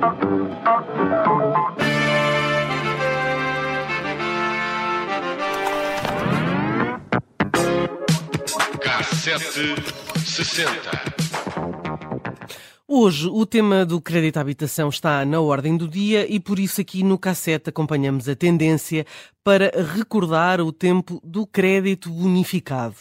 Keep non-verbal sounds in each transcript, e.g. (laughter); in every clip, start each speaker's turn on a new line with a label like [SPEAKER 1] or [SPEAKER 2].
[SPEAKER 1] K760.
[SPEAKER 2] Hoje o tema do crédito à habitação está na ordem do dia e por isso aqui no cassete acompanhamos a tendência para recordar o tempo do crédito bonificado.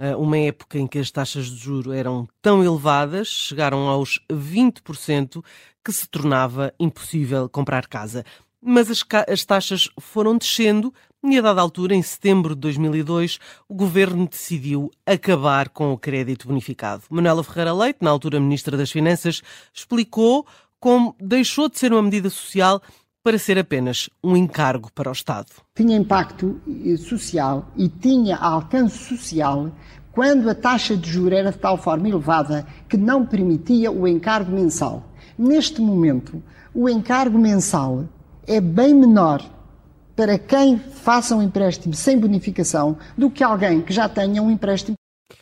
[SPEAKER 2] Ah, uma época em que as taxas de juro eram tão elevadas, chegaram aos 20%, que se tornava impossível comprar casa. Mas as, as taxas foram descendo e, a dada altura, em setembro de 2002, o governo decidiu acabar com o crédito bonificado. Manuela Ferreira Leite, na altura Ministra das Finanças, explicou como deixou de ser uma medida social para ser apenas um encargo para o Estado.
[SPEAKER 3] Tinha impacto eh, social e tinha alcance social quando a taxa de juros era de tal forma elevada que não permitia o encargo mensal. Neste momento, o encargo mensal é bem menor para quem faça um empréstimo sem bonificação do que alguém que já tenha um empréstimo.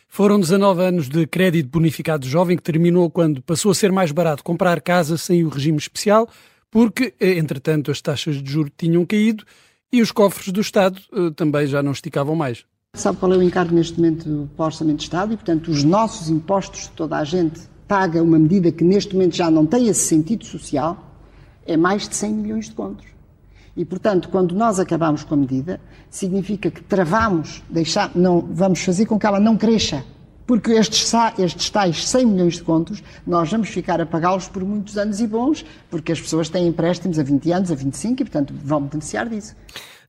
[SPEAKER 4] Foram 19 anos de crédito bonificado jovem que terminou quando passou a ser mais barato comprar casa sem o regime especial, porque, eh, entretanto, as taxas de juros tinham caído e os cofres do Estado eh, também já não esticavam mais.
[SPEAKER 3] Sabe qual é o encargo neste momento para o Orçamento de Estado? E, portanto, os nossos impostos, toda a gente paga uma medida que neste momento já não tem esse sentido social, é mais de 100 milhões de contos. E, portanto, quando nós acabamos com a medida, significa que travamos, deixar, não, vamos fazer com que ela não cresça. Porque estes, estes tais 100 milhões de contos, nós vamos ficar a pagá-los por muitos anos e bons, porque as pessoas têm empréstimos a 20 anos, a 25 e, portanto, vão beneficiar disso.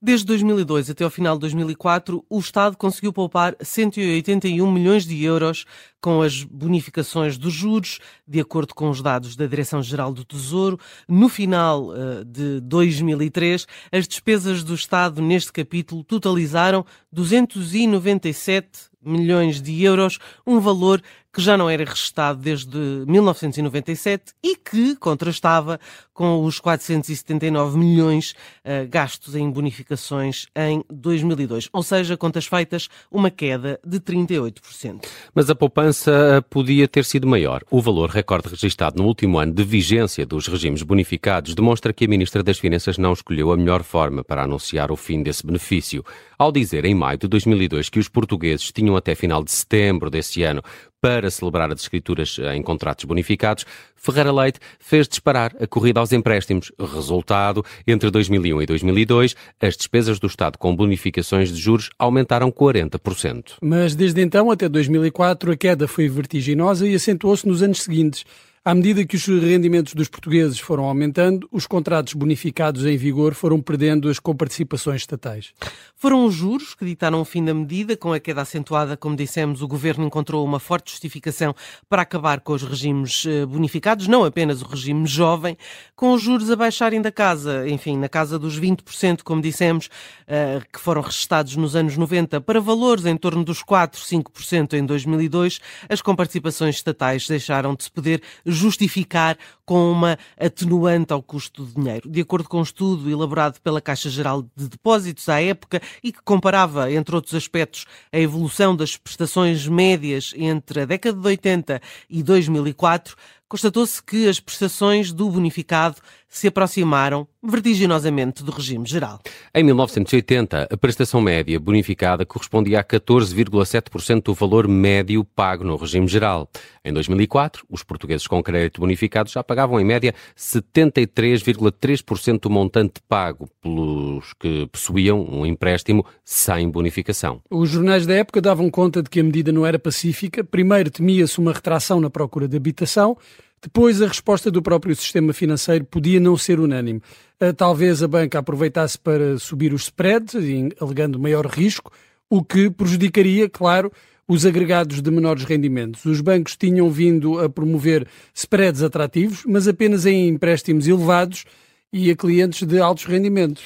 [SPEAKER 2] Desde 2002 até ao final de 2004, o Estado conseguiu poupar 181 milhões de euros com as bonificações dos juros, de acordo com os dados da Direção-Geral do Tesouro. No final uh, de 2003, as despesas do Estado neste capítulo totalizaram 297 milhões de euros, um valor que já não era registado desde 1997 e que contrastava com os 479 milhões uh, gastos em bonificações em 2002. Ou seja, contas feitas, uma queda de 38%.
[SPEAKER 5] Mas a poupança podia ter sido maior. O valor recorde registado no último ano de vigência dos regimes bonificados demonstra que a Ministra das Finanças não escolheu a melhor forma para anunciar o fim desse benefício. Ao dizer em maio de 2002 que os portugueses tinham até final de setembro desse ano para celebrar as escrituras em contratos bonificados, Ferreira Leite fez disparar a corrida aos empréstimos. Resultado, entre 2001 e 2002, as despesas do Estado com bonificações de juros aumentaram 40%.
[SPEAKER 4] Mas desde então até 2004 a queda foi vertiginosa e acentuou-se nos anos seguintes. À medida que os rendimentos dos portugueses foram aumentando, os contratos bonificados em vigor foram perdendo as comparticipações estatais.
[SPEAKER 2] Foram os juros que ditaram o fim da medida, com a queda acentuada, como dissemos, o governo encontrou uma forte justificação para acabar com os regimes eh, bonificados, não apenas o regime jovem, com os juros a baixarem da casa, enfim, na casa dos 20%, como dissemos, eh, que foram registados nos anos 90, para valores em torno dos 4, 5% em 2002, as comparticipações estatais deixaram de se poder justificar com uma atenuante ao custo do dinheiro. De acordo com um estudo elaborado pela Caixa Geral de Depósitos à época e que comparava, entre outros aspectos, a evolução das prestações médias entre a década de 80 e 2004, constatou-se que as prestações do bonificado se aproximaram vertiginosamente do regime geral.
[SPEAKER 5] Em 1980, a prestação média bonificada correspondia a 14,7% do valor médio pago no regime geral. Em 2004, os portugueses com crédito bonificado já pagavam em média 73,3% do montante pago pelos que possuíam um empréstimo sem bonificação.
[SPEAKER 4] Os jornais da época davam conta de que a medida não era pacífica. Primeiro temia-se uma retração na procura de habitação depois, a resposta do próprio sistema financeiro podia não ser unânime. Ah, talvez a banca aproveitasse para subir os spreads, alegando maior risco, o que prejudicaria, claro, os agregados de menores rendimentos. Os bancos tinham vindo a promover spreads atrativos, mas apenas em empréstimos elevados e a clientes de altos rendimentos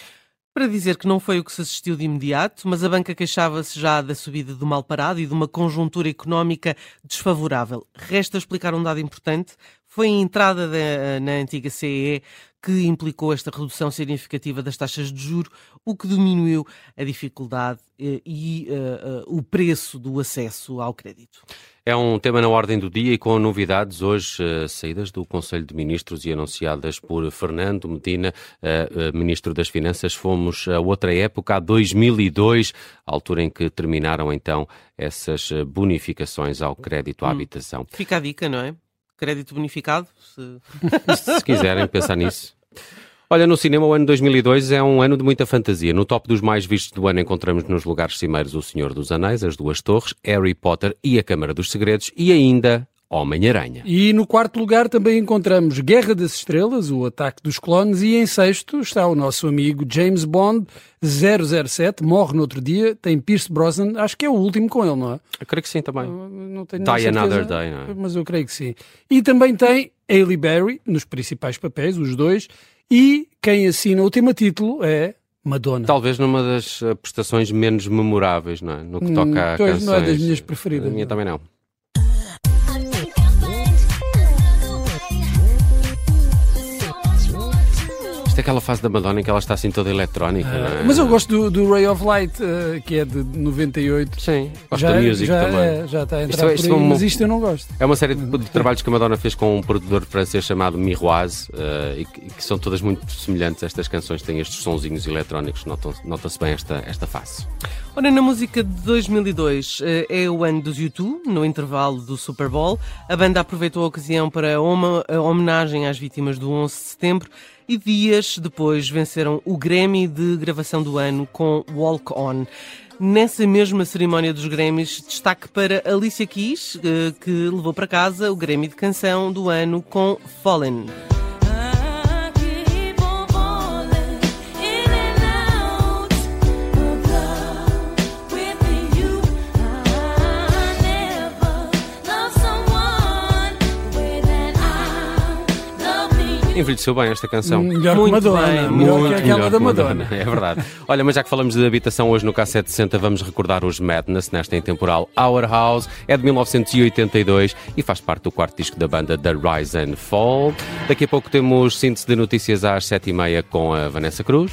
[SPEAKER 2] para dizer que não foi o que se assistiu de imediato, mas a banca queixava-se já da subida do mal parado e de uma conjuntura económica desfavorável. Resta explicar um dado importante. Foi a entrada da, na antiga CE que implicou esta redução significativa das taxas de juro, o que diminuiu a dificuldade eh, e uh, o preço do acesso ao crédito.
[SPEAKER 5] É um tema na ordem do dia e com novidades hoje saídas do Conselho de Ministros e anunciadas por Fernando Medina, Ministro das Finanças. Fomos a outra época, a 2002, a altura em que terminaram então essas bonificações ao crédito à hum. habitação.
[SPEAKER 2] Fica a dica, não é? Crédito bonificado? Se, (laughs)
[SPEAKER 5] se quiserem pensar nisso. Olha, no cinema, o ano 2002 é um ano de muita fantasia. No top dos mais vistos do ano encontramos nos lugares cimeiros O Senhor dos Anéis, As Duas Torres, Harry Potter e A Câmara dos Segredos e ainda Homem-Aranha.
[SPEAKER 4] E no quarto lugar também encontramos Guerra das Estrelas, o Ataque dos Clones, e em sexto está o nosso amigo James Bond 007, morre no outro dia, tem Pierce Brosnan, acho que é o último com ele, não é?
[SPEAKER 5] Eu creio que sim também. Não,
[SPEAKER 4] não
[SPEAKER 5] tenho Die Another Day, não é?
[SPEAKER 4] Mas eu creio que sim. E também tem Hailey Berry, nos principais papéis, os dois, e quem assina o tema título é Madonna.
[SPEAKER 5] Talvez numa das eh, prestações menos memoráveis, não é? No que toca hum, a canções.
[SPEAKER 4] não é das minhas preferidas. A
[SPEAKER 5] minha
[SPEAKER 4] não.
[SPEAKER 5] também não. Isto é aquela fase da Madonna em que ela está assim toda eletrónica. Uh,
[SPEAKER 4] é? Mas eu gosto do, do Ray of Light, uh, que é de 98.
[SPEAKER 5] Sim, gosto da music
[SPEAKER 4] já
[SPEAKER 5] também.
[SPEAKER 4] É, já está a entrar isto, é, isto aí, mas isto eu não gosto.
[SPEAKER 5] É uma série de, de, trabalhos que a Madonna fez com um produtor francês chamado Miroise uh, e, que, e, que, são todas muito semelhantes. Estas canções têm estes sonzinhos eletrónicos, nota-se bem esta, esta face.
[SPEAKER 2] Ora, na música de 2002 é o ano dos YouTube, no intervalo do Super Bowl. A banda aproveitou a ocasião para uma homenagem às vítimas do 11 de setembro e dias depois venceram o Grammy de gravação do ano com Walk On. Nessa mesma cerimónia dos Grammys, destaque para Alicia Keys, eh, que levou para casa o Grammy de canção do ano com Fallen.
[SPEAKER 5] Envelheceu bem esta canção.
[SPEAKER 4] Melhor muito que Madonna. Bem, melhor muito que aquela melhor da Madonna.
[SPEAKER 5] Madonna. É verdade. Olha, mas já que falamos de habitação hoje no K760, vamos recordar os Madness nesta intemporal Our House. É de 1982 e faz parte do quarto disco da banda The Rise and Fall. Daqui a pouco temos síntese de notícias às sete e meia com a Vanessa Cruz.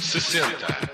[SPEAKER 6] sessenta.